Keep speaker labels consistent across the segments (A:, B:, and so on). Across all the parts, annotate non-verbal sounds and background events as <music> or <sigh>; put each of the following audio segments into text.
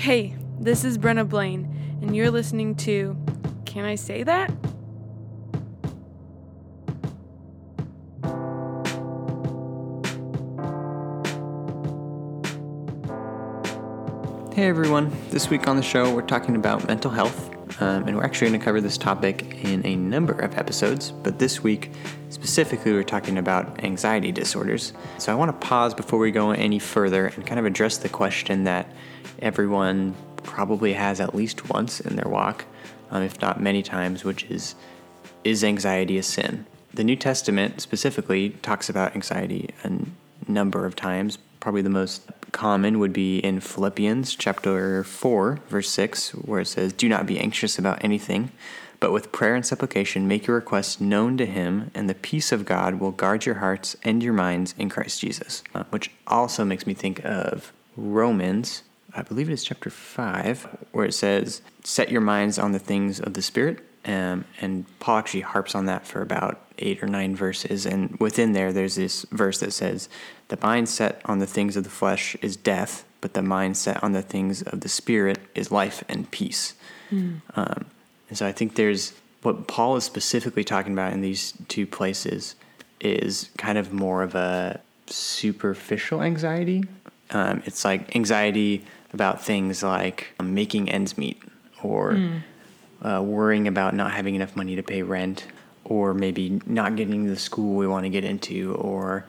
A: Hey, this is Brenna Blaine, and you're listening to Can I Say That?
B: Hey everyone, this week on the show we're talking about mental health, um, and we're actually going to cover this topic in a number of episodes, but this week specifically we're talking about anxiety disorders. So I want to pause before we go any further and kind of address the question that everyone probably has at least once in their walk, um, if not many times, which is is anxiety a sin? The New Testament specifically talks about anxiety a number of times. Probably the most common would be in Philippians chapter 4, verse 6, where it says, Do not be anxious about anything, but with prayer and supplication make your requests known to him, and the peace of God will guard your hearts and your minds in Christ Jesus. Uh, which also makes me think of Romans, I believe it is chapter 5, where it says, Set your minds on the things of the Spirit. Um, and Paul actually harps on that for about eight or nine verses. And within there, there's this verse that says, The mind set on the things of the flesh is death, but the mind set on the things of the spirit is life and peace. Um, and so I think there's what Paul is specifically talking about in these two places is kind of more of a superficial anxiety. Um, it's like anxiety about things like um, making ends meet or uh, worrying about not having enough money to pay rent or maybe not getting the school we want to get into or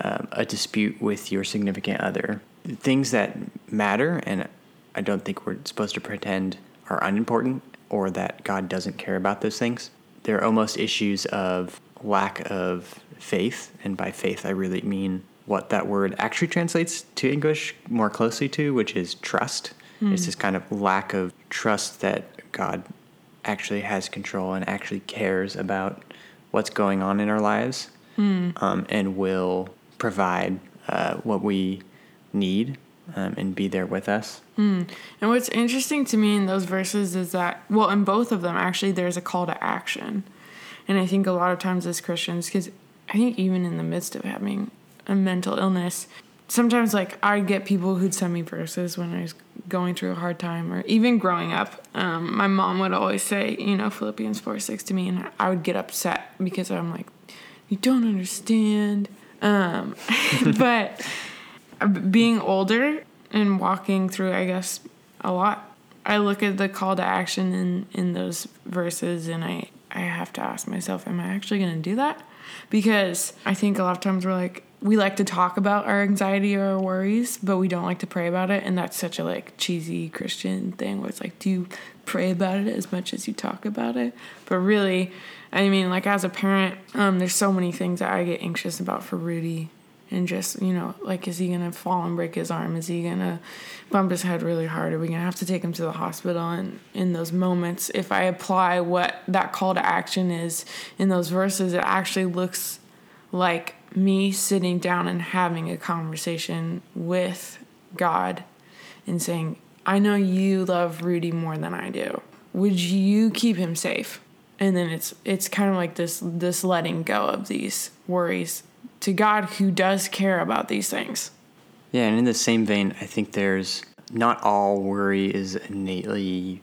B: um, a dispute with your significant other. Things that matter, and I don't think we're supposed to pretend are unimportant or that God doesn't care about those things. They're almost issues of lack of faith, and by faith, I really mean what that word actually translates to English more closely to, which is trust. It's this kind of lack of trust that God actually has control and actually cares about what's going on in our lives um, and will provide uh, what we need um, and be there with us.
A: And what's interesting to me in those verses is that, well, in both of them, actually, there's a call to action. And I think a lot of times as Christians, because I think even in the midst of having a mental illness, sometimes like I get people who'd send me verses when I was going through a hard time, or even growing up. Um, my mom would always say, you know, Philippians 4 6 to me, and I would get upset because I'm like, you don't understand. Um, <laughs> but being older and walking through, I guess, a lot, I look at the call to action in, in those verses and I, I have to ask myself, am I actually going to do that? Because I think a lot of times we're like, we like to talk about our anxiety or our worries, but we don't like to pray about it. And that's such a like cheesy Christian thing where it's like, do you pray about it as much as you talk about it? But really, I mean, like as a parent, um, there's so many things that I get anxious about for Rudy. And just, you know, like, is he gonna fall and break his arm? Is he gonna bump his head really hard? Are we gonna have to take him to the hospital? And in those moments, if I apply what that call to action is in those verses, it actually looks like me sitting down and having a conversation with God and saying, I know you love Rudy more than I do. Would you keep him safe? And then it's it's kind of like this this letting go of these worries to God who does care about these things.
B: Yeah, and in the same vein, I think there's not all worry is innately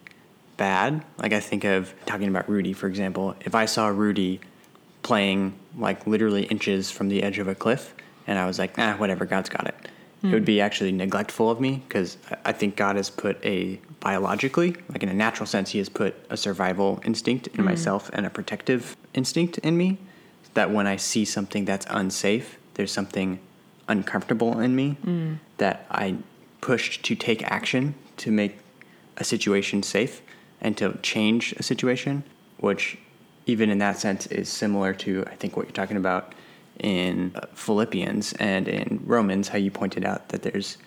B: bad. Like I think of talking about Rudy, for example. If I saw Rudy playing like literally inches from the edge of a cliff, and I was like, ah, whatever, God's got it. It would hmm. be actually neglectful of me because I think God has put a biologically, like in a natural sense, He has put a survival instinct in hmm. myself and a protective instinct in me. That when I see something that's unsafe, there's something uncomfortable in me hmm. that I pushed to take action to make a situation safe and to change a situation, which even in that sense is similar to I think what you're talking about in uh, Philippians and in Romans, how you pointed out that there's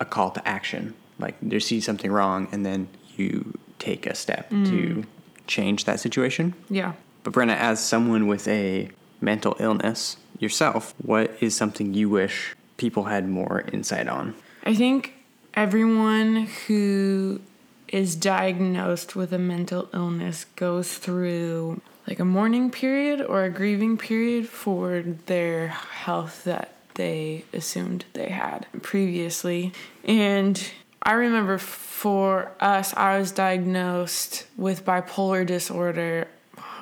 B: a call to action. Like you see something wrong and then you take a step to change that situation.
A: Yeah.
B: But Brenna, as someone with a mental illness yourself, what is something you wish people had more insight on?
A: I think everyone who is diagnosed with a mental illness goes through like a mourning period or a grieving period for their health that they assumed they had previously. And I remember for us, I was diagnosed with bipolar disorder.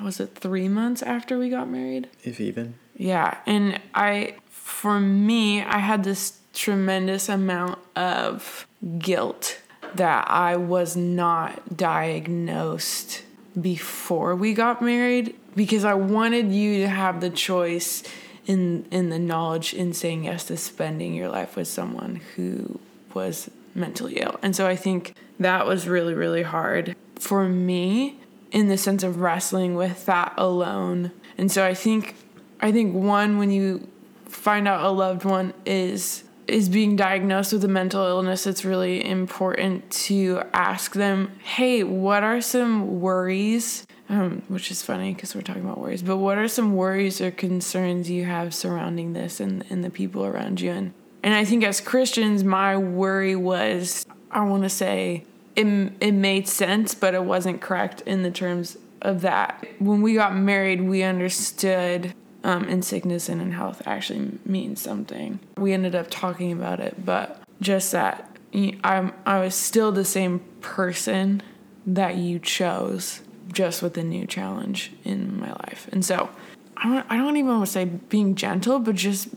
A: Was it three months after we got married?
B: If even.
A: Yeah. And I, for me, I had this tremendous amount of guilt that I was not diagnosed before we got married because I wanted you to have the choice in in the knowledge in saying yes to spending your life with someone who was mentally ill. And so I think that was really really hard for me in the sense of wrestling with that alone. And so I think I think one when you find out a loved one is is being diagnosed with a mental illness, it's really important to ask them, hey, what are some worries? Um, which is funny because we're talking about worries, but what are some worries or concerns you have surrounding this and, and the people around you? And, and I think as Christians, my worry was I want to say it, it made sense, but it wasn't correct in the terms of that. When we got married, we understood um, in sickness and in health actually means something. We ended up talking about it, but just that I'm I was still the same person that you chose, just with a new challenge in my life, and so I don't I don't even want to say being gentle, but just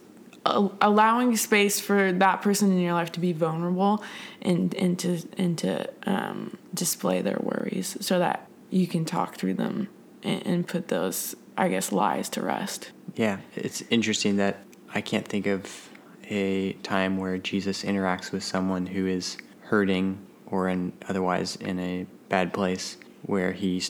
A: allowing space for that person in your life to be vulnerable and and to and to um, display their worries so that you can talk through them and, and put those I guess lies to rest.
B: Yeah, it's interesting that I can't think of a time where Jesus interacts with someone who is hurting or in otherwise in a bad place where he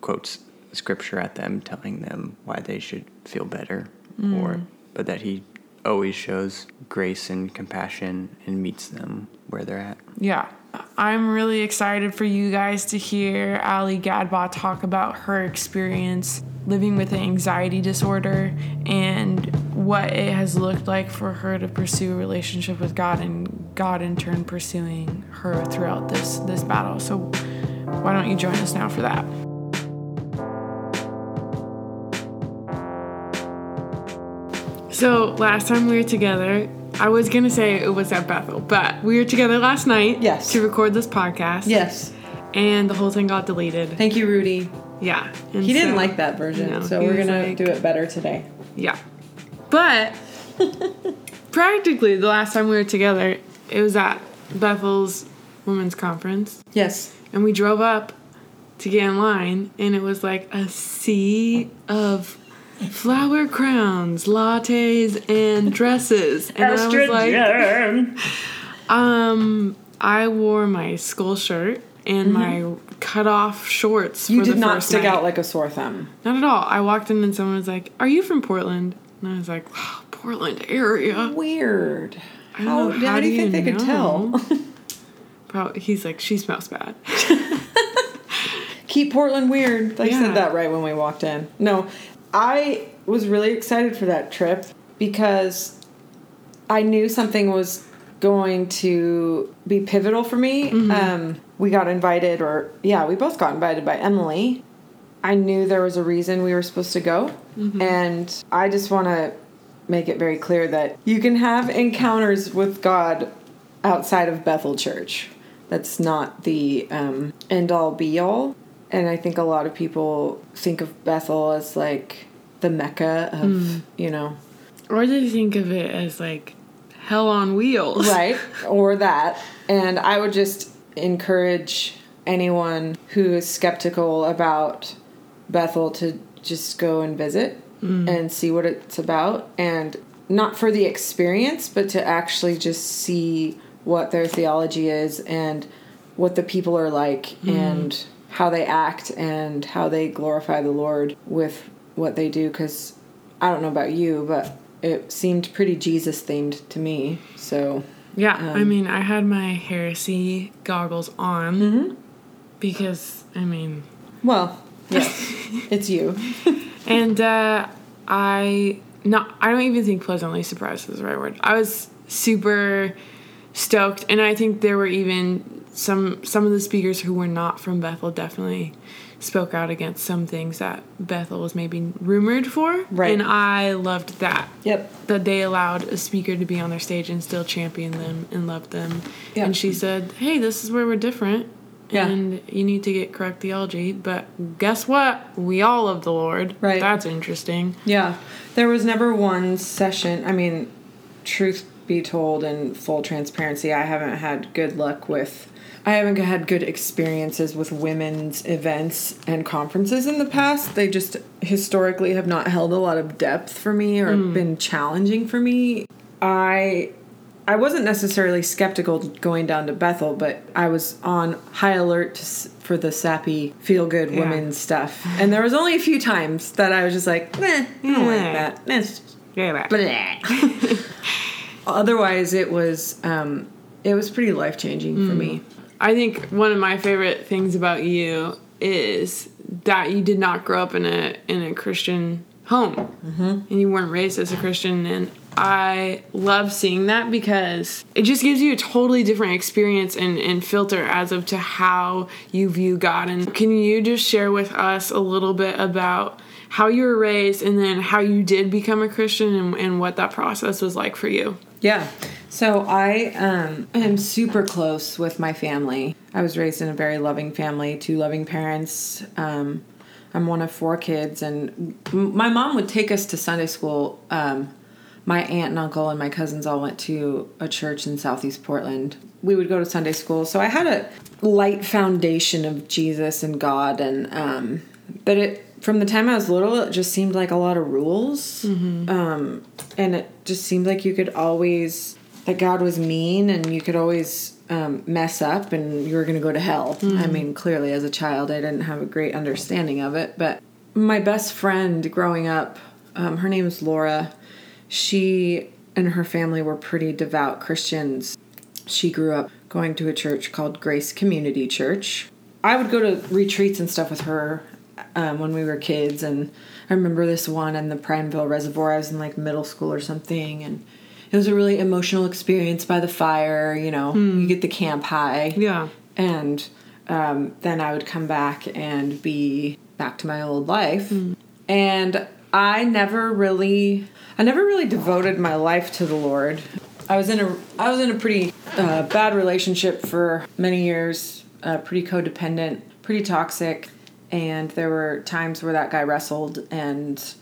B: quotes scripture at them telling them why they should feel better mm. or but that he always shows grace and compassion and meets them where they're at.
A: Yeah. I'm really excited for you guys to hear Ali Gadba talk about her experience living with an anxiety disorder and what it has looked like for her to pursue a relationship with God and God in turn pursuing her throughout this this battle. So why don't you join us now for that? So last time we were together, I was gonna say it was at Bethel, but we were together last night.
C: Yes.
A: To record this podcast.
C: Yes.
A: And the whole thing got deleted.
C: Thank you, Rudy.
A: Yeah.
C: he didn't like that version, no, so we're gonna like, do it better today.
A: Yeah. But <laughs> practically the last time we were together, it was at Bethel's women's conference.
C: Yes.
A: And we drove up to get in line, and it was like a sea of flower crowns, lattes, and dresses. And
C: Estrogen. I was
A: like, um, I wore my skull shirt and mm-hmm. my cut off shorts.
C: You did not stick night. out like a sore thumb.
A: Not at all. I walked in and someone was like, "Are you from Portland?" And I was like, oh, "Portland area."
C: Weird. How, how, how do you think they know? could tell? <laughs> <laughs>
A: Probably. He's like, "She smells bad." <laughs>
C: Keep Portland weird. I yeah. said that right when we walked in. No, I was really excited for that trip because I knew something was going to be pivotal for me. Mm-hmm. Um, we got invited, or yeah, we both got invited by Emily. I knew there was a reason we were supposed to go, mm-hmm. and I just want to make it very clear that you can have encounters with God outside of Bethel Church. That's not the um, end all be all. And I think a lot of people think of Bethel as like the mecca of, mm. you know.
A: Or they think of it as like hell on wheels.
C: Right, or that. And I would just encourage anyone who is skeptical about Bethel to just go and visit mm. and see what it's about and not for the experience but to actually just see what their theology is and what the people are like mm. and how they act and how they glorify the Lord with what they do cuz I don't know about you but it seemed pretty Jesus themed to me so
A: yeah, um, I mean, I had my heresy goggles on mm-hmm. because I mean,
C: well, yes, <laughs> it's you.
A: and uh, I not I don't even think pleasantly surprised is the right word. I was super stoked, and I think there were even some some of the speakers who were not from Bethel definitely spoke out against some things that Bethel was maybe rumored for.
C: Right.
A: And I loved that.
C: Yep.
A: That they allowed a speaker to be on their stage and still champion them and love them.
C: Yeah.
A: And she said, Hey, this is where we're different.
C: Yeah.
A: And you need to get correct theology. But guess what? We all love the Lord.
C: Right.
A: That's interesting.
C: Yeah. There was never one session. I mean, truth be told, in full transparency, I haven't had good luck with. I haven't had good experiences with women's events and conferences in the past. They just historically have not held a lot of depth for me or been challenging for me. I I wasn't necessarily skeptical going down to Bethel, but I was on high alert for the sappy, feel good
A: Yeah.
C: women's stuff. And there was only a few times that I was just like, eh, I don't like
A: Yeah.
C: that. It's
A: Yeah. <laughs>
C: Otherwise, it was um, it was pretty life changing for me.
A: I think one of my favorite things about you is that you did not grow up in a in a Christian home, mm-hmm. and you weren't raised as a Christian. And I love seeing that because it just gives you a totally different experience and, and filter as of to how you view God. And can you just share with us a little bit about how you were raised and then how you did become a Christian and, and what that process was like for you?
C: Yeah. So I um, am super close with my family. I was raised in a very loving family, two loving parents. Um, I'm one of four kids, and my mom would take us to Sunday school. Um, my aunt and uncle and my cousins all went to a church in Southeast Portland. We would go to Sunday school, so I had a light foundation of Jesus and God, and um, but it from the time I was little, it just seemed like a lot of rules, um, and it just seemed like you could always that God was mean, and you could always um, mess up, and you were going to go to hell. I mean, clearly as a child, I didn't have a great understanding of it, but my best friend growing up, um, her name is Laura. She and her family were pretty devout Christians. She grew up going to a church called Grace Community Church. I would go to retreats and stuff with her um, when we were kids, and I remember this one in the Prineville Reservoir. I was in like middle school or something, and it was a really emotional experience by the fire. You know, you get the camp high
A: Yeah.
C: and um, then I would come back and be back to my old life. And I never really, I never really devoted my life to the Lord. I was in a, I was in a pretty uh, bad relationship for many years, uh, pretty codependent, pretty toxic, and there were times where that guy wrestled and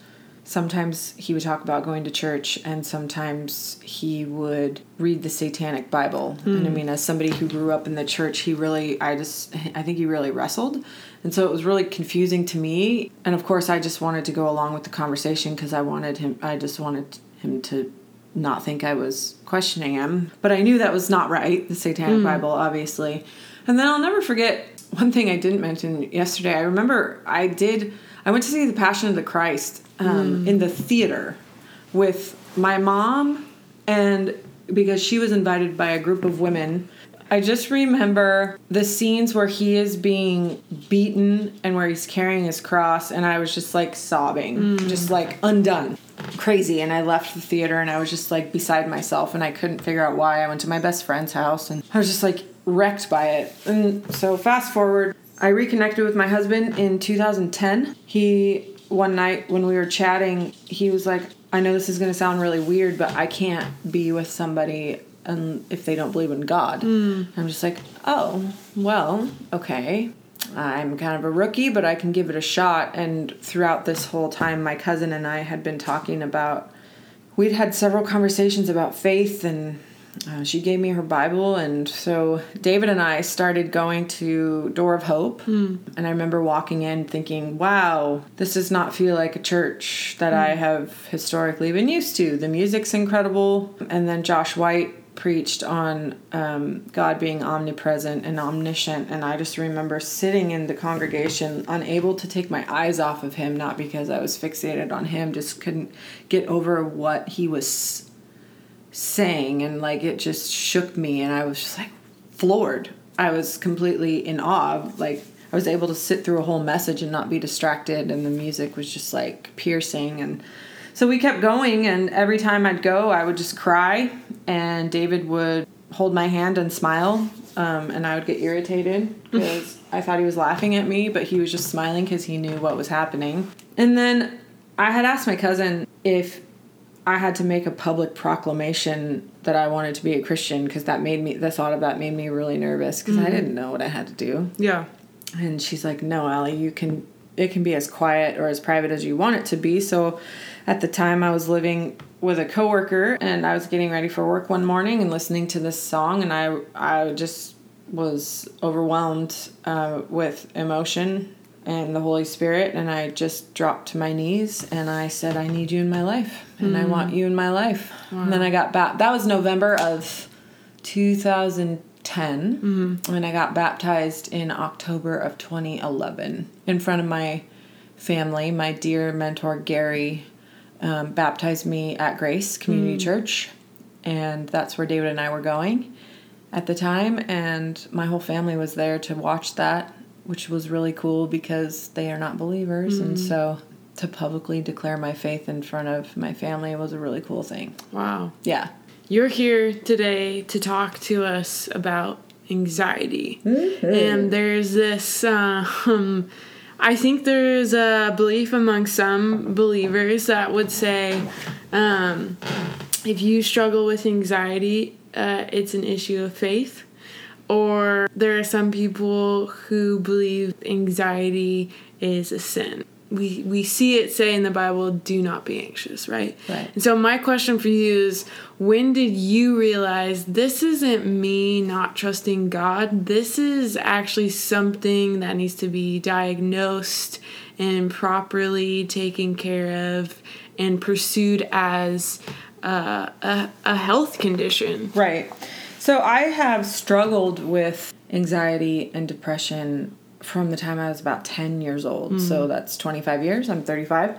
C: sometimes he would talk about going to church and sometimes he would read the satanic bible. And i hmm. mean as somebody who grew up in the church he really i just i think he really wrestled. And so it was really confusing to me. And of course i just wanted to go along with the conversation because i wanted him i just wanted him to not think i was questioning him. But i knew that was not right the satanic hmm. bible obviously. And then i'll never forget one thing i didn't mention yesterday i remember i did i went to see the passion of the christ um, in the theater with my mom and because she was invited by a group of women. I just remember the scenes where he is being beaten and where he's carrying his cross and i was just like sobbing just like undone crazy and i left the theater and i was just like beside myself and i couldn't figure out why. I went to my best friend's house and i was just like wrecked by it and so fast forward i reconnected with my husband in 2010 he one night when we were chatting, he was like, I know this is going to sound really weird, but I can't be with somebody and if they don't believe in God. Hmm. I'm just like, oh, well, okay. I'm kind of a rookie, but I can give it a shot. And throughout this whole time, my cousin and I had been talking about, we'd had several conversations about faith and uh, she gave me her Bible, and so David and I started going to Door of Hope. And I remember walking in thinking, wow, this does not feel like a church that I have historically been used to. The music's incredible. And then Josh White preached on um, God being omnipresent and omniscient. And I just remember sitting in the congregation, unable to take my eyes off of him, not because I was fixated on him, just couldn't get over what he was saying and like it just shook me and I was just like floored. I was completely in awe. of, Like I was able to sit through a whole message and not be distracted and the music was just like piercing and so we kept going and every time I'd go I would just cry and David would hold my hand and smile um, and I would get irritated <laughs> because I thought he was laughing at me, but he was just smiling because he knew what was happening. And then I had asked my cousin if I had to make a public proclamation that I wanted to be a Christian because that made me the thought of that made me really nervous because I didn't know what I had to do.
A: Yeah.
C: And she's like, "No, Allie, you can. It can be as quiet or as private as you want it to be." So, at the time, I was living with a coworker, and I was getting ready for work one morning and listening to this song, and I I just was overwhelmed uh, with emotion and the Holy Spirit, and I just dropped to my knees and I said, "I need you in my life, and I want hmm. you in my life." And then I got back. That was November of 2010, mm-hmm. and I got baptized in October of 2011 in front of my family. My dear mentor Gary um, baptized me at Grace Community hmm. Church, and that's where David and I were going at the time. And my whole family was there to watch that, which was really cool because they are not believers, and so to publicly declare my faith in front of my family was a really cool thing.
A: Wow.
C: Yeah.
A: You're here today to talk to us about anxiety. And there's this, um, I think there's a belief among some believers that would say um, if you struggle with anxiety, uh, it's an issue of faith. Or there are some people who believe anxiety is a sin. We, we see it say in the Bible, do not be anxious, right?
C: Right.
A: And so, my question for you is when did you realize this isn't me not trusting God? This is actually something that needs to be diagnosed and properly taken care of and pursued as uh, a, a health condition.
C: Right. So I have struggled with anxiety and depression from the time I was about 10 years old. So mm-hmm. that's 25 years. I'm 35.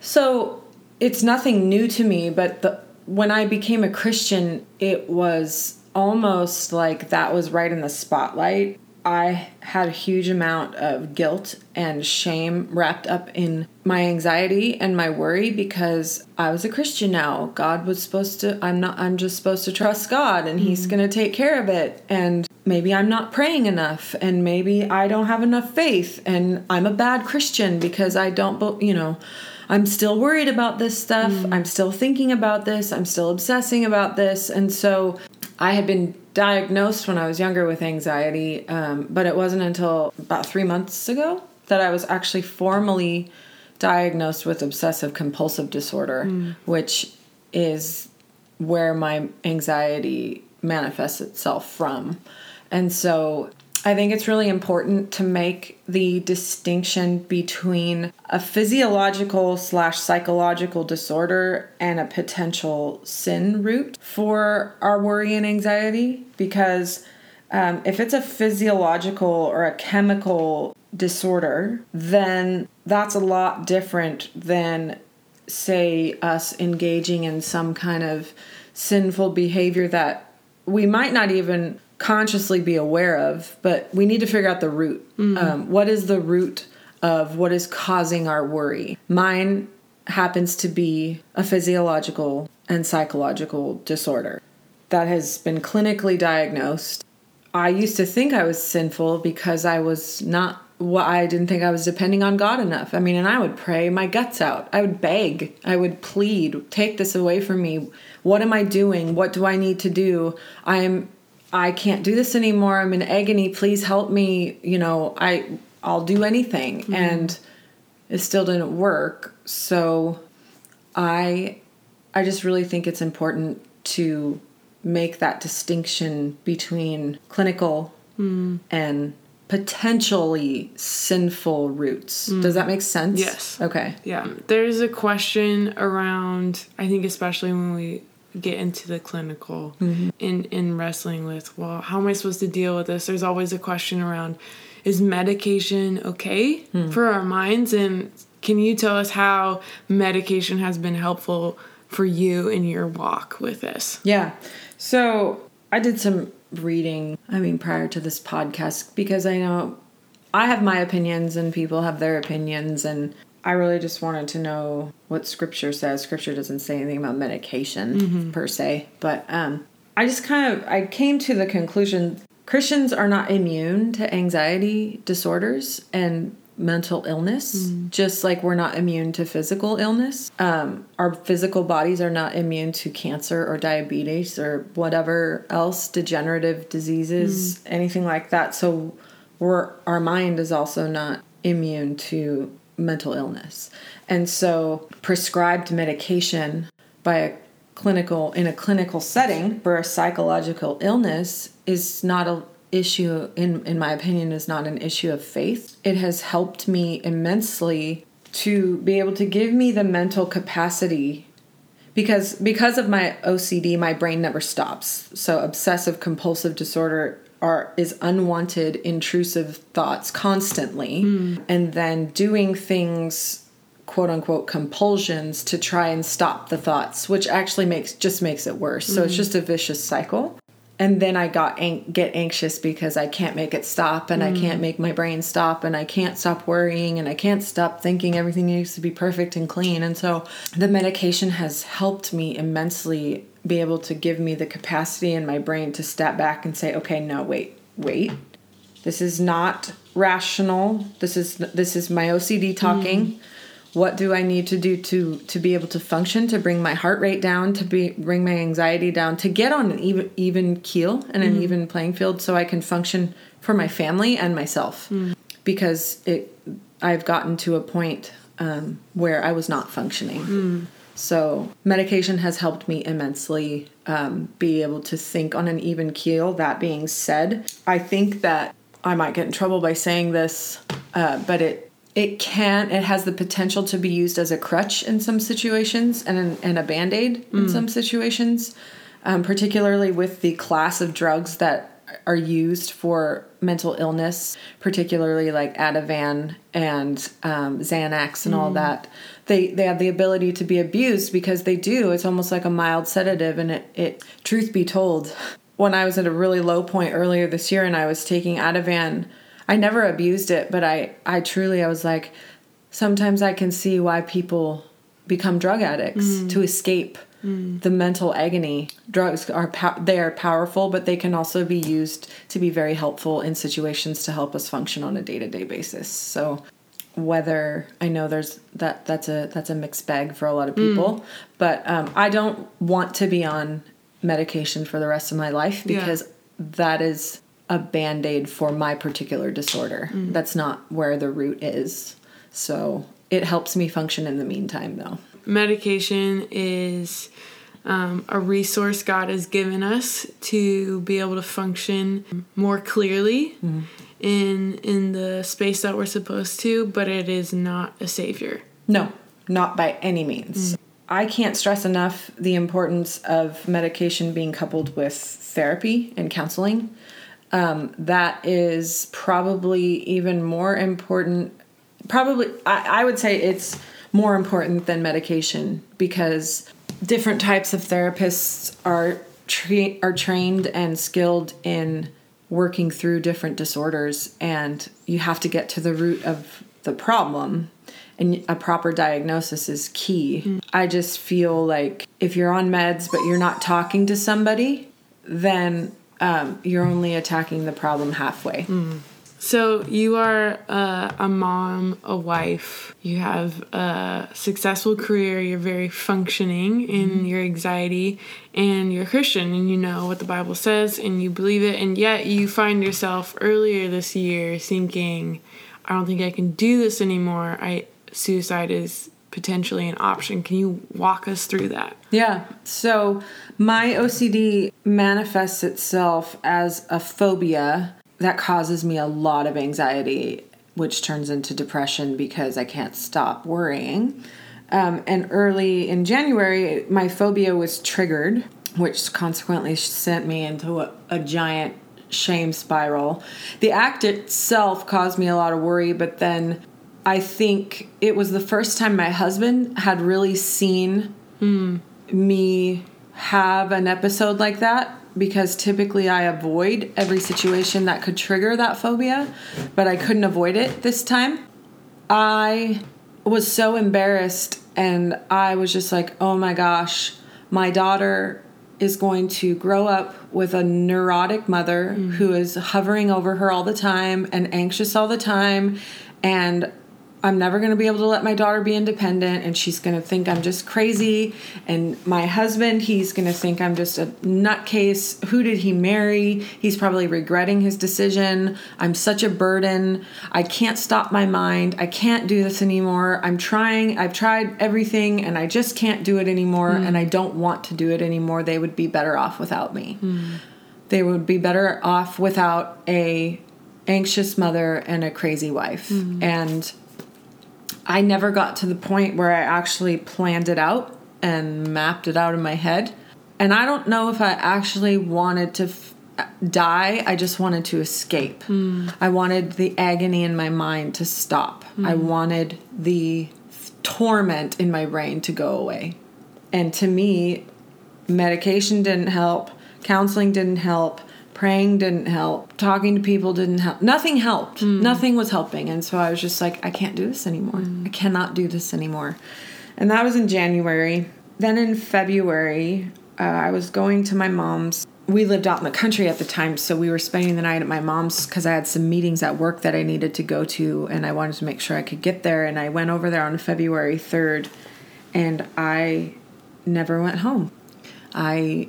C: So it's nothing new to me, but the when I became a Christian, it was almost like that was right in the spotlight. I had a huge amount of guilt and shame wrapped up in my anxiety and my worry because I was a Christian now. God was supposed to I'm not I'm just supposed to trust God and he's mm. going to take care of it and maybe I'm not praying enough and maybe I don't have enough faith and I'm a bad Christian because I don't you know I'm still worried about this stuff. Mm. I'm still thinking about this. I'm still obsessing about this. And so I had been diagnosed when I was younger with anxiety, um, but it wasn't until about three months ago that I was actually formally diagnosed with obsessive compulsive disorder, which is where my anxiety manifests itself from. And so I think it's really important to make the distinction between a physiological slash psychological disorder and a potential sin root for our worry and anxiety because um, if it's a physiological or a chemical disorder, then that's a lot different than, say, us engaging in some kind of sinful behavior that we might not even consciously be aware of, but we need to figure out the root. Um, what is the root of what is causing our worry? Mine happens to be a physiological and psychological disorder that has been clinically diagnosed. I used to think I was sinful because I was not what I didn't think I was depending on God enough. I mean, and I would pray my guts out. I would beg. I would plead, take this away from me. What am I doing? What do I need to do? I'm I can't do this anymore. I'm in agony. Please help me. You know, I I'll do anything. Mm-hmm. And it still didn't work. So I I just really think it's important to make that distinction between clinical mm. and potentially sinful roots. Mm. Does that make sense?
A: Yes.
C: Okay.
A: Yeah. There's a question around, I think, especially when we get into the clinical mm-hmm. in, in wrestling with, well, how am I supposed to deal with this? There's always a question around, is medication okay hmm. for our minds? And can you tell us how medication has been helpful for you in your walk with this?
C: Yeah. So I did some reading, I mean, prior to this podcast, because I know I have my opinions and people have their opinions. And I really just wanted to know what scripture says. Scripture doesn't say anything about medication per se. But um, I just kind of, I came to the conclusion Christians are not immune to anxiety disorders and mental illness, just like we're not immune to physical illness. Um, our physical bodies are not immune to cancer or diabetes or whatever else, degenerative diseases, anything like that. So we're, our mind is also not immune to mental illness. And so prescribed medication by a clinical in a clinical setting for a psychological illness is not a issue in in my opinion is not an issue of faith it has helped me immensely to be able to give me the mental capacity because because of my OCD my brain never stops so obsessive compulsive disorder are is unwanted intrusive thoughts constantly. Hmm. And then doing things quote unquote compulsions to try and stop the thoughts which actually makes just makes it worse. So it's hmm. just a vicious cycle. And then i got an- get anxious because i can't make it stop and i hmm. can't make my brain stop and i can't stop worrying and i can't stop thinking everything needs to be perfect and clean. And so the medication has helped me immensely be able to give me the capacity in my brain to step back and say okay no wait wait. This is not rational. This is this is my ocd talking. Mm. What do i need to do to to be able to function to bring my heart rate down to be bring my anxiety down to get on an even even keel and an mm. even playing field so i can function for my family and myself. Mm. Because it i've gotten to a point um, where i was not functioning so medication has helped me immensely um, be able to think on an even keel. That being said, I think that I might get in trouble by saying this, uh, but it it can it has the potential to be used as a crutch in some situations and an, and a band aid in some situations, um, particularly with the class of drugs that are used for mental illness, particularly like Ativan and um, Xanax and all that. They they have the ability to be abused because they do. It's almost like a mild sedative, and it, it truth be told, when I was at a really low point earlier this year and I was taking Ativan, I never abused it, but I I truly I was like, sometimes I can see why people become drug addicts mm. to escape mm. the mental agony. Drugs are pow- they are powerful, but they can also be used to be very helpful in situations to help us function on a day to day basis. So whether I know there's that that's a that's a mixed bag for a lot of people, but um, I don't want to be on medication for the rest of my life
A: Yeah.
C: because that is a band aid for my particular disorder. That's not where the root is. So it helps me function in the meantime, though.
A: medication is um, a resource God has given us to be able to function more clearly in in the space that we're supposed to, but it is not a savior.
C: No, not by any means. I can't stress enough the importance of medication being coupled with therapy and counseling. Um, that is probably even more important. Probably, I, I would say it's more important than medication because different types of therapists are tra- are trained and skilled in working through different disorders, and you have to get to the root of the problem and a proper diagnosis is key. I just feel like if you're on meds but you're not talking to somebody, then um, you're only attacking the problem halfway.
A: So you are uh, a mom, a wife. You have a successful career. You're very functioning in your anxiety, and you're a Christian, and you know what the Bible says, and you believe it. And yet you find yourself earlier this year thinking, "I don't think I can do this anymore. I suicide is potentially an option." Can you walk us through that?
C: Yeah. So my OCD manifests itself as a phobia that causes me a lot of anxiety, which turns into depression because I can't stop worrying. Um, and early in January, my phobia was triggered, which consequently sent me into a, a giant shame spiral. The act itself caused me a lot of worry, but then I think it was the first time my husband had really seen me have an episode like that because typically I avoid every situation that could trigger that phobia, but I couldn't avoid it this time. I was so embarrassed and I was just like, oh my gosh, my daughter is going to grow up with a neurotic mother mm. who is hovering over her all the time and anxious all the time and I'm never going to be able to let my daughter be independent and she's going to think I'm just crazy. And my husband he's going to think I'm just a nutcase. Who did he marry? He's probably regretting his decision. I'm such a burden. I can't stop my mind. I can't do this anymore. I'm trying. I've tried everything and I just can't do it anymore hmm. and I don't want to do it anymore. They would be better off without me. Hmm. They would be better off without a anxious mother and a crazy wife. Hmm. And I never got to the point where I actually planned it out and mapped it out in my head. And I don't know if I actually wanted to f- die. I just wanted to escape. Hmm. I wanted the agony in my mind to stop. I hmm. wanted the torment in my brain to go away. And to me, medication didn't help, counseling didn't help, praying didn't help, talking to people didn't help. Nothing helped. Nothing was helping. And so I was just like, I can't do this anymore. I cannot do this anymore. And that was in January. Then in February, uh, I was going to my mom's. We lived out in the country at the time, so we were spending the night at my mom's because I had some meetings at work that I needed to go to, and I wanted to make sure I could get there. And I went over there on February 3rd, and I never went home. I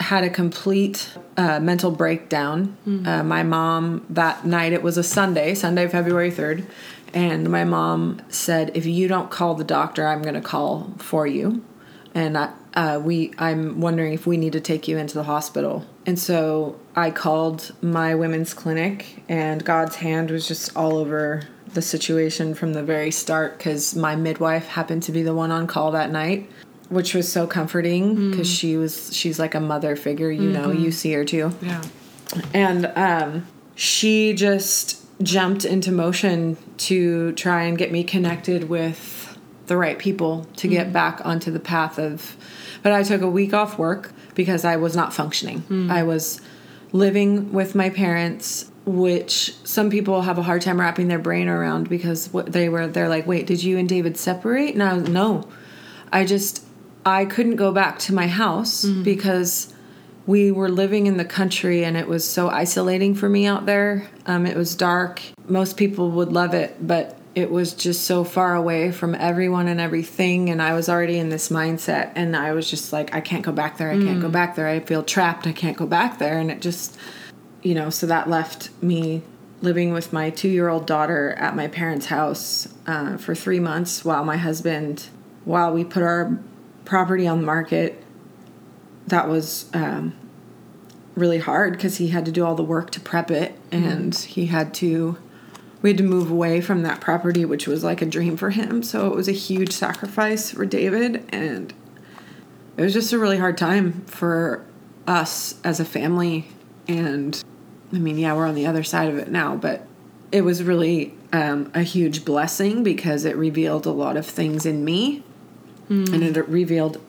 C: had a complete uh, mental breakdown. Uh, my mom, that night, it was a Sunday, Sunday, February 3rd, and my mom said, If you don't call the doctor, I'm going to call for you. And I, uh, we, I'm wondering if we need to take you into the hospital. And so I called my women's clinic, and God's hand was just all over the situation from the very start because my midwife happened to be the one on call that night which was so comforting mm. because she was she's like a mother figure you know mm-hmm. you see her too.
A: Yeah.
C: and um, she just jumped into motion to try and get me connected with the right people to get mm. back onto the path of but i took a week off work because i was not functioning. Mm. I was living with my parents which some people have a hard time wrapping their brain around because what they were they're like wait did you and david separate? No no. I just i couldn't go back to my house because we were living in the country and it was so isolating for me out there. Um, it was dark. Most people would love it, but it was just so far away from everyone and everything. And I was already in this mindset. And I was just like, I can't go back there. I can't go back there. I feel trapped. I can't go back there. And it just, you know, so that left me living with my two year old daughter at my parents' house uh, for three months while my husband, while we put our property on the market that was um, really hard because he had to do all the work to prep it and he had to we had to move away from that property which was like a dream for him. So it was a huge sacrifice for david and it was just a really hard time for us as a family. And i mean yeah we're on the other side of it now but it was really um, a huge blessing because it revealed a lot of things in me and it revealed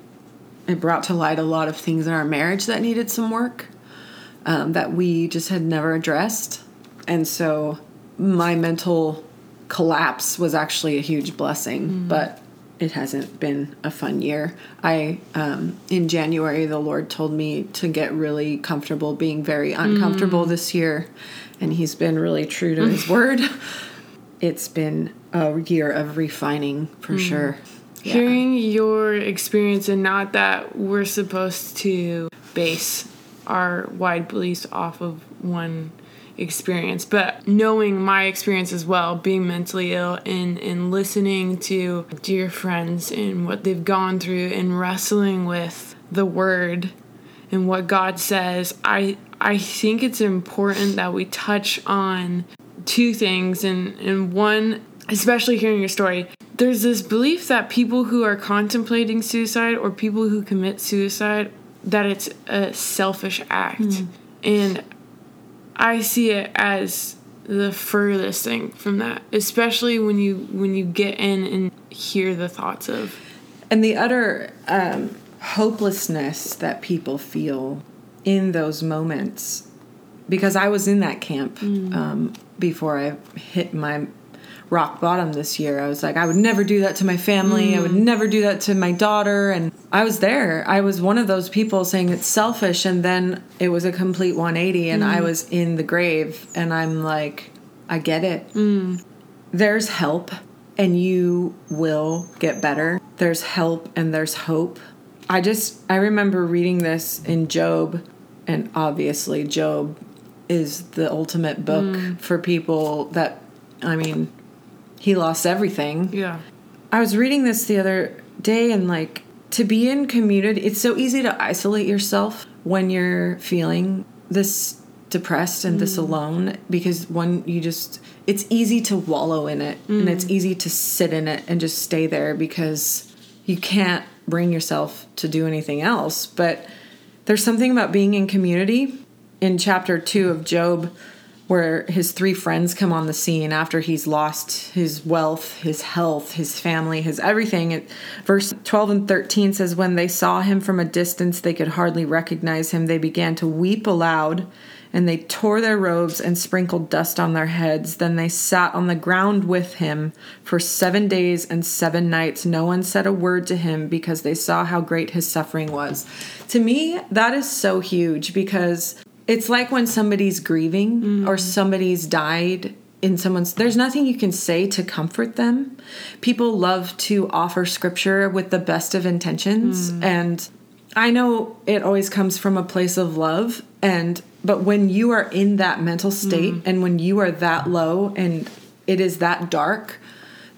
C: it brought to light a lot of things in our marriage that needed some work um, that we just had never addressed. And so my mental collapse was actually a huge blessing, but it hasn't been a fun year. I, um, in January, the Lord told me to get really comfortable being very uncomfortable this year, and He's been really true to His <laughs> word. It's been a year of refining for sure. Yeah.
A: Hearing your experience and not that we're supposed to base our wide beliefs off of one experience, but knowing my experience as well, being mentally ill and, and listening to dear friends and what they've gone through and wrestling with the word and what God says, I I think it's important that we touch on two things and, and one especially hearing your story there's this belief that people who are contemplating suicide or people who commit suicide that it's a selfish act. And i see it as the furthest thing from that especially when you when you get in and hear the thoughts of
C: and the utter um, hopelessness that people feel in those moments because i was in that camp um, before i hit my rock bottom this year. I was like, I would never do that to my family. I would mm. never do that to my daughter. And I was there. I was one of those people saying it's selfish. And then it was a complete 180, and I mm. was in the grave. And I'm like, I get it. Mm. There's help, and you will get better. There's help, and there's hope. I just, I remember reading this in Job, and obviously, Job is the ultimate book for people that, I mean, he lost everything.
A: Yeah.
C: I was reading this the other day and like to be in community, it's so easy to isolate yourself when you're feeling this depressed and this mm. alone because one you just it's easy to wallow in it and it's mm. easy to sit in it and just stay there because you can't bring yourself to do anything else but there's something about being in community in chapter 2 of Job where his three friends come on the scene after he's lost his wealth, his health, his family, his everything. It, verse 12 and 13 says, When they saw him from a distance, they could hardly recognize him. They began to weep aloud, and they tore their robes and sprinkled dust on their heads. Then they sat on the ground with him for seven days and seven nights. No one said a word to him because they saw how great his suffering was. To me, that is so huge because it's like when somebody's grieving mm-hmm. or somebody's died in someone's there's nothing you can say to comfort them. People love to offer scripture with the best of intentions mm. and i know it always comes from a place of love and but when you are in that mental state mm. and when you are that low and it is that dark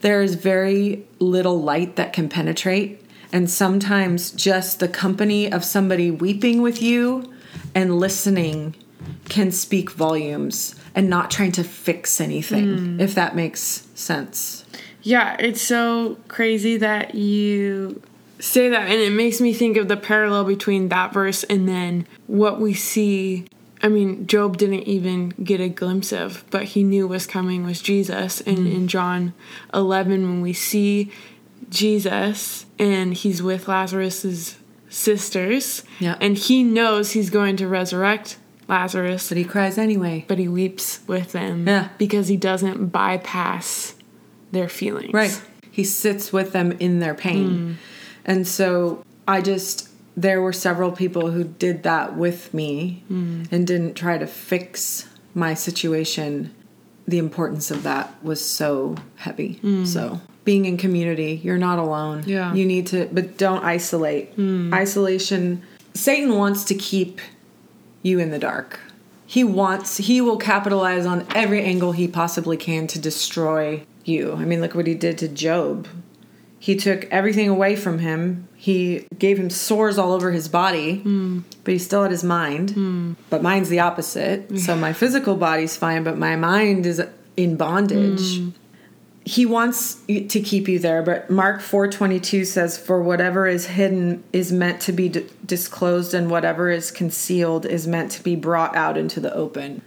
C: there is very little light that can penetrate. And sometimes just the company of somebody weeping with you and listening can speak volumes and not trying to fix anything if that makes sense
A: Yeah, it's so crazy that you say that, and it makes me think of the parallel between that verse and then what we see. I mean, Job didn't even get a glimpse of, but he knew was coming was Jesus. And mm. in John 11, when we see Jesus and he's with Lazarus's sisters,
C: Yeah.
A: and he knows he's going to resurrect Lazarus,
C: but he cries anyway
A: but he weeps with them
C: Yeah.
A: because he doesn't bypass their feelings.
C: Right. He sits with them in their pain. Hmm. And so I just, there were several people who did that with me hmm. and didn't try to fix my situation. The importance of that was so heavy. Hmm. So being in community, you're not alone.
A: Yeah.
C: You need to, but don't isolate. Hmm. Isolation, Satan wants to keep you in the dark. He wants, he will capitalize on every angle he possibly can to destroy you. I mean, look what he did to Job. He took everything away from him. He gave him sores all over his body, hmm. but he still had his mind. Hmm. But mine's the opposite. So my physical body's fine, but my mind is in bondage he wants to keep you there but mark 422 says for whatever is hidden is meant to be d- disclosed and whatever is concealed is meant to be brought out into the open.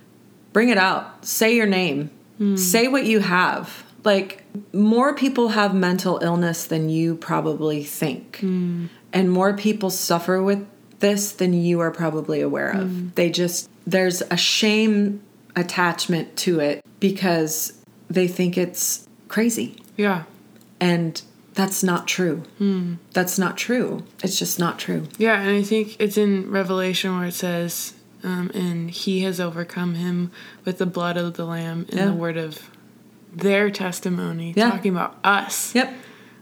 C: Bring it out. Say your name. Hmm. Say what you have. Like more people have mental illness than you probably think. Hmm. And more people suffer with this than you are probably aware of. Hmm. They just there's a shame attachment to it because they think it's crazy
A: Yeah.
C: and that's not true that's not true it's just not true
A: Yeah, and I think it's in Revelation where it says, um, and he has overcome him with the blood of the Lamb and
C: Yeah.
A: the word of their testimony,
C: Yeah.
A: talking about us.
C: yep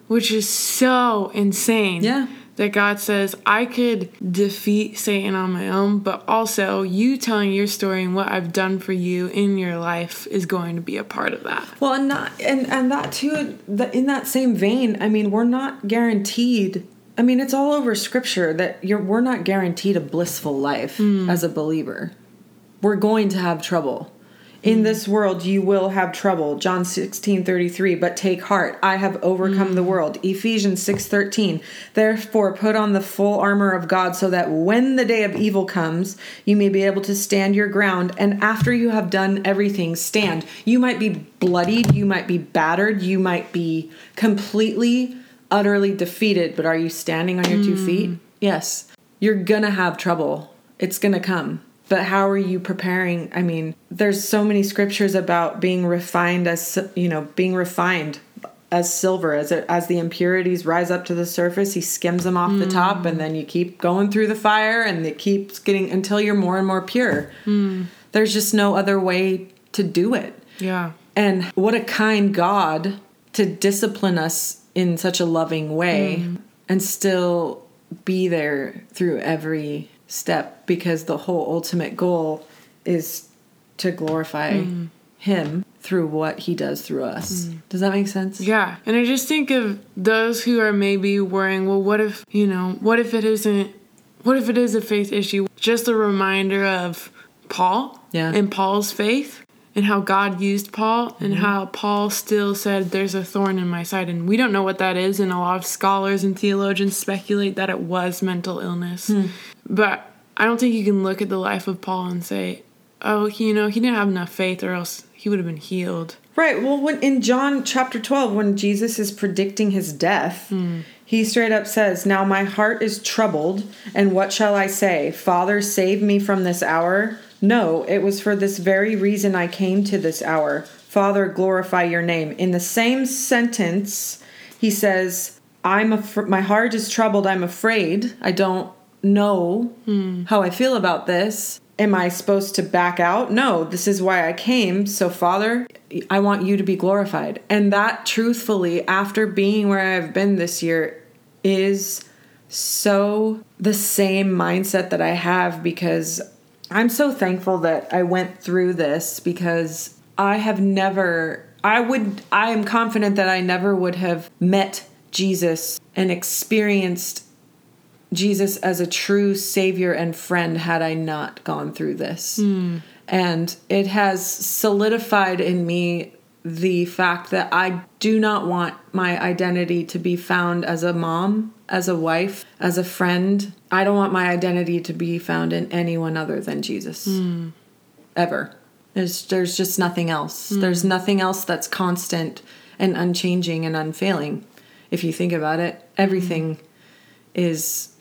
A: Which is so insane.
C: Yeah.
A: That God says, I could defeat Satan on my own, but also you telling your story and what I've done for you in your life is going to be a part of that.
C: well and not and and that too in that same vein i mean we're not guaranteed i mean it's all over scripture that you're we're not guaranteed a blissful life hmm. as a believer. We're going to have trouble in mm. this world you will have trouble. John 16 33 but take heart. I have overcome the mm. world. Ephesians 6 13 therefore put on the full armor of god so that when the day of evil comes you may be able to stand your ground. And after you have done everything stand. You might be bloodied. You might be battered. You might be completely utterly defeated. But are you standing on your two mm. feet? Yes. You're gonna have trouble. It's gonna come But how are you preparing? I mean, there's so many scriptures about being refined as you know, being refined as silver as it, as the impurities rise up to the surface he skims them off mm. the top and then you keep going through the fire and it keeps getting until you're more and more pure mm. there's just no other way to do it
A: yeah
C: and what a kind god to discipline us in such a loving way mm. and still be there through every step because the whole ultimate goal is to glorify mm. him through what he does through us. Mm. Does that make sense?
A: Yeah. And I just think of those who are maybe worrying, well, what if, you know, what if it isn't, what if it is a faith issue? Just a reminder of Paul
C: yeah.
A: and Paul's faith and how God used Paul mm-hmm. and how Paul still said, There's a thorn in my side. And we don't know what that is. And a lot of scholars and theologians speculate that it was mental illness. Mm. But I don't think you can look at the life of Paul and say, Oh, you know, he didn't have enough faith or else he would have been healed.
C: Right. Well, when in John chapter 12, when Jesus is predicting his death, mm. he straight up says, Now my heart is troubled, and what shall I say? Father, save me from this hour? No, it was for this very reason I came to this hour. Father, glorify your name. In the same sentence, he says, I'm af- my heart is troubled. I'm afraid. I don't know mm. how I feel about this am I supposed to back out? No, this is why I came. So, Father, I want you to be glorified. And that, truthfully, after being where I've been this year, is so the same mindset that I have because I'm so thankful that I went through this because I have never, I would, I am confident that I never would have met Jesus and experienced Jesus as a true savior and friend had I not gone through this. Mm. And it has solidified in me the fact that I do not want my identity to be found as a mom, as a wife, as a friend. I don't want my identity to be found in anyone other than Jesus. Mm. Ever. There's there's just nothing else. Mm. There's nothing else that's constant and unchanging and unfailing. If you think about it, everything is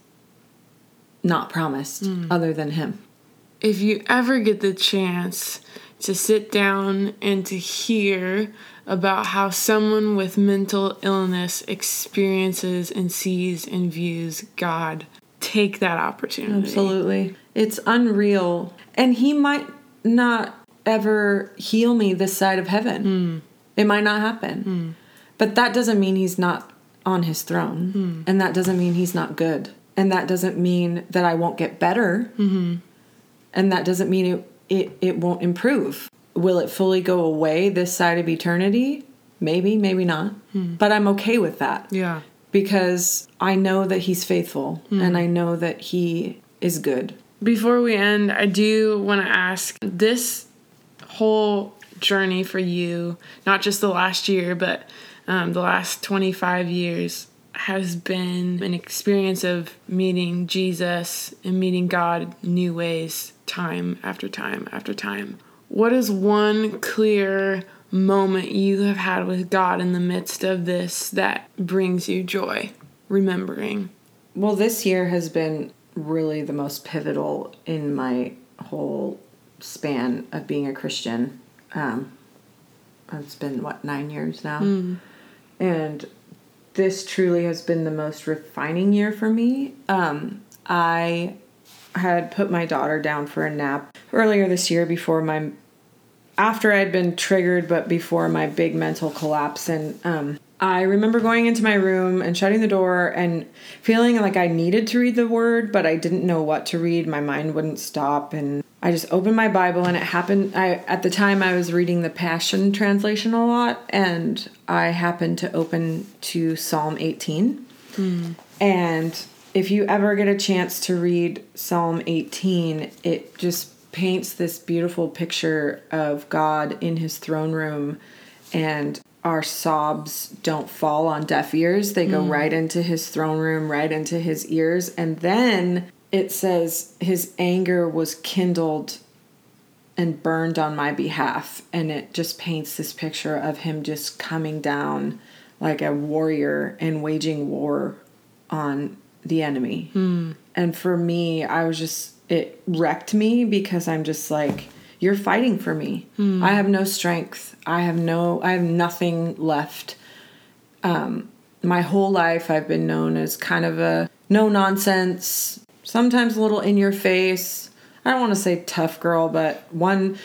C: not promised mm. other than him.
A: If you ever get the chance to sit down and to hear about how someone with mental illness experiences and sees and views God, take that opportunity.
C: Absolutely. It's unreal. And he might not ever heal me this side of heaven. Mm. It might not happen. Mm. But that doesn't mean he's not on his throne. Mm. And that doesn't mean he's not good and that doesn't mean that I won't get better. Mm-hmm. And that doesn't mean it, it, it won't improve. Will it fully go away this side of eternity? Maybe, maybe not. Mm. But I'm okay with that.
A: Yeah.
C: Because I know that He's faithful mm. and I know that He is good.
A: Before we end, I do want to ask this whole journey for you, not just the last year, but um, the last 25 years, has been an experience of meeting Jesus and meeting God new ways time after time after time. What is one clear moment you have had with God in the midst of this that brings you joy, remembering?
C: Well, this year has been really the most pivotal in my whole span of being a Christian. Um, it's been, what, nine years now? Mm. And this truly has been the most refining year for me. Um, I had put my daughter down for a nap earlier this year before my after I'd been triggered, but before my big mental collapse. And um, I remember going into my room and shutting the door and feeling like I needed to read the word, but I didn't know what to read. My mind wouldn't stop. And I just opened my Bible and it happened. I At the time, I was reading the Passion Translation a lot, and I happened to open to Psalm 18. Mm. And if you ever get a chance to read Psalm 18, it just paints this beautiful picture of God in his throne room and our sobs don't fall on deaf ears. They go mm. right into his throne room, right into his ears. And then it says his anger was kindled and burned on my behalf. And it just paints this picture of him just coming down like a warrior and waging war on the enemy. Mm. And for me, I was just it wrecked me because I'm just like, you're fighting for me. Hmm. I have no strength. I have no, I have nothing left. Um, my whole life, I've been known as kind of a no nonsense, sometimes a little in your face. I don't want to say tough girl, but one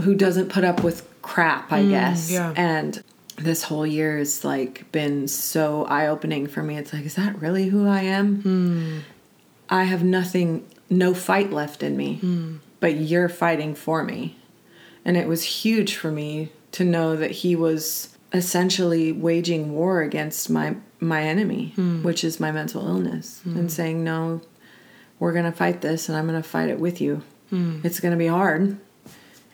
C: who doesn't put up with crap, I hmm, guess.
A: yeah.
C: And this whole year has like been so eye opening for me. It's like, is that really who I am? Hmm. I have nothing, no fight left in me, but you're fighting for me. And it was huge for me to know that he was essentially waging war against my my enemy, hmm. which is my mental illness, hmm. and saying, "No, we're going to fight this and I'm going to fight it with you. Hmm. It's going to be hard,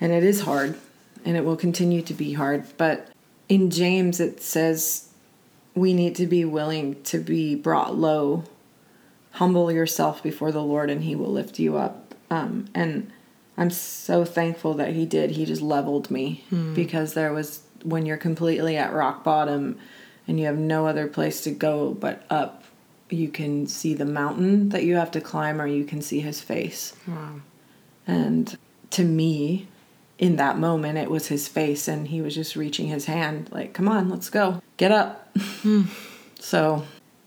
C: and it is hard, and it will continue to be hard, but in James it says we need to be willing to be brought low humble yourself before the Lord and he will lift you up. Um, and I'm so thankful that he did. He just leveled me because there was when you're completely at rock bottom and you have no other place to go but up, you can see the mountain that you have to climb or you can see his face.
A: Wow.
C: And to me, in that moment, it was his face, and he was just reaching his hand, like, come on, let's go, get up. <laughs> so,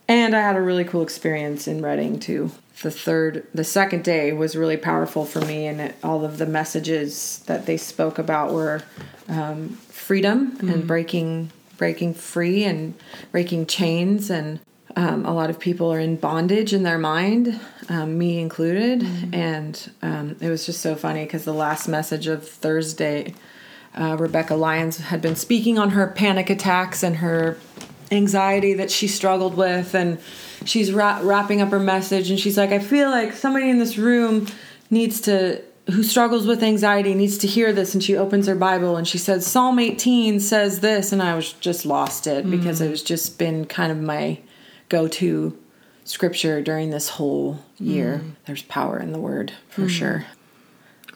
C: and I had a really cool experience in Reading too. The third, the second day was really powerful for me, and it, all of the messages that they spoke about were um, freedom and breaking breaking free and breaking chains and um, a lot of people are in bondage in their mind, um, me included. And um, it was just so funny because the last message of Thursday, uh, Rebekah Lyons had been speaking on her panic attacks and her anxiety that she struggled with. And she's ra- wrapping up her message and she's like, I feel like somebody in this room needs to who struggles with anxiety needs to hear this and she opens her bible and she says psalm 18 says this and i was just lost it mm. because it was just been kind of my go-to scripture during this whole year. Mm. There's power in the word for mm. sure.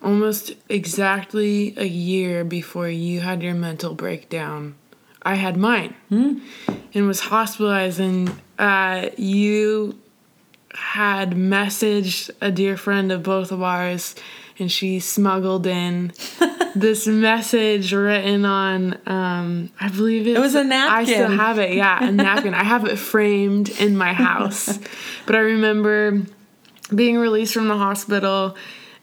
A: Almost exactly a year before you had your mental breakdown, I had mine and was hospitalized. And uh, you had messaged a dear friend of both of ours, and she smuggled in <laughs> this message written on, um, I believe it,
C: was a napkin.
A: I still have it, yeah, a <laughs> napkin. I have it framed in my house. <laughs> But I remember being released from the hospital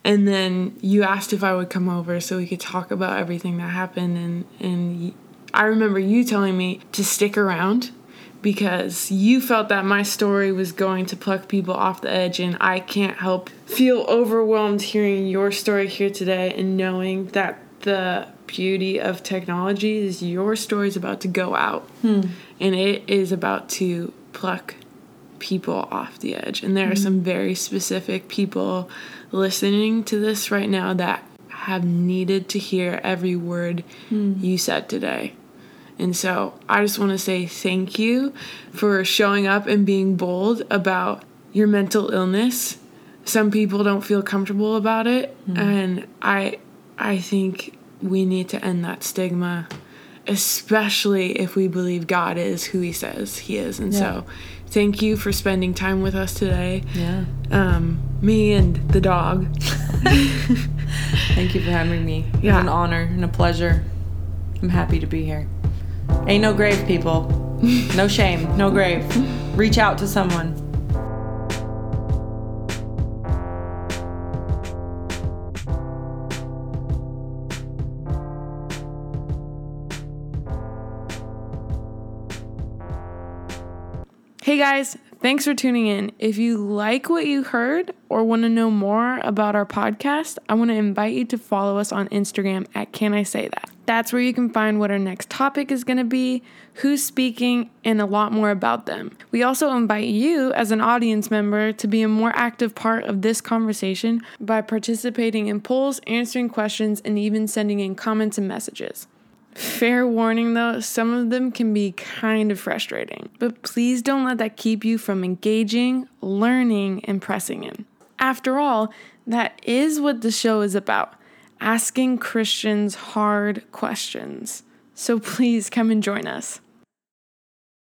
A: and then you asked if I would come over so we could talk about everything that happened and and I remember you telling me to stick around because you felt that my story was going to pluck people off the edge and I can't help feel overwhelmed hearing your story here today and knowing that the beauty of technology is your story is about to go out. Hmm. And it is about to pluck people off the edge. And there are hmm. some very specific people listening to this right now that have needed to hear every word hmm. you said today. And so I just want to say thank you for showing up and being bold about your mental illness. Some people don't feel comfortable about it, hmm. and I I think we need to end that stigma, especially if we believe God is who he says he is. And so thank you for spending time with us today.
C: yeah.
A: Um, me and the dog. <laughs>
C: thank you for having me.
A: Yeah.
C: it's an honor and a pleasure. I'm happy to be here. Ain't no grave people. <laughs> No shame. No grave. Reach out to someone
A: Hey guys, thanks for tuning in. If you like what you heard or want to know more about our podcast, I want to invite you to follow us on Instagram at Can I Say That? That's where you can find what our next topic is going to be, who's speaking, and a lot more about them. We also invite you, as an audience member, to be a more active part of this conversation by participating in polls, answering questions, and even sending in comments and messages. Fair warning though, some of them can be kind of frustrating, but please don't let that keep you from engaging, learning, and pressing in. After all, that is what the show is about asking Christians hard questions. So please come and join us.